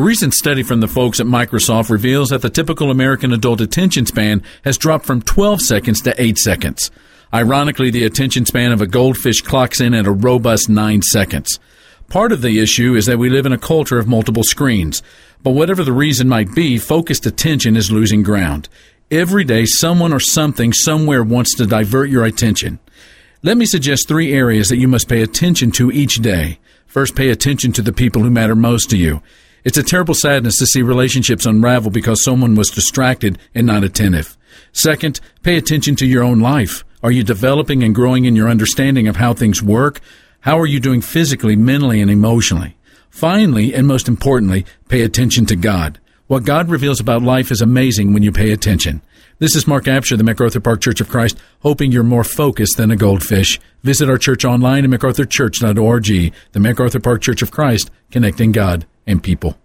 recent study from the folks at Microsoft reveals that the typical American adult attention span has dropped from 12 seconds to 8 seconds. Ironically, the attention span of a goldfish clocks in at a robust 9 seconds. Part of the issue is that we live in a culture of multiple screens. But whatever the reason might be, focused attention is losing ground. Every day, someone or something somewhere wants to divert your attention. Let me suggest three areas that you must pay attention to each day. First, pay attention to the people who matter most to you. It's a terrible sadness to see relationships unravel because someone was distracted and not attentive. Second, pay attention to your own life. Are you developing and growing in your understanding of how things work? How are you doing physically, mentally, and emotionally? Finally, and most importantly, pay attention to God. What God reveals about life is amazing when you pay attention. This is Mark Absher, the MacArthur Park Church of Christ, hoping you're more focused than a goldfish. Visit our church online at macarthurchurch.org, the MacArthur Park Church of Christ, connecting God and people.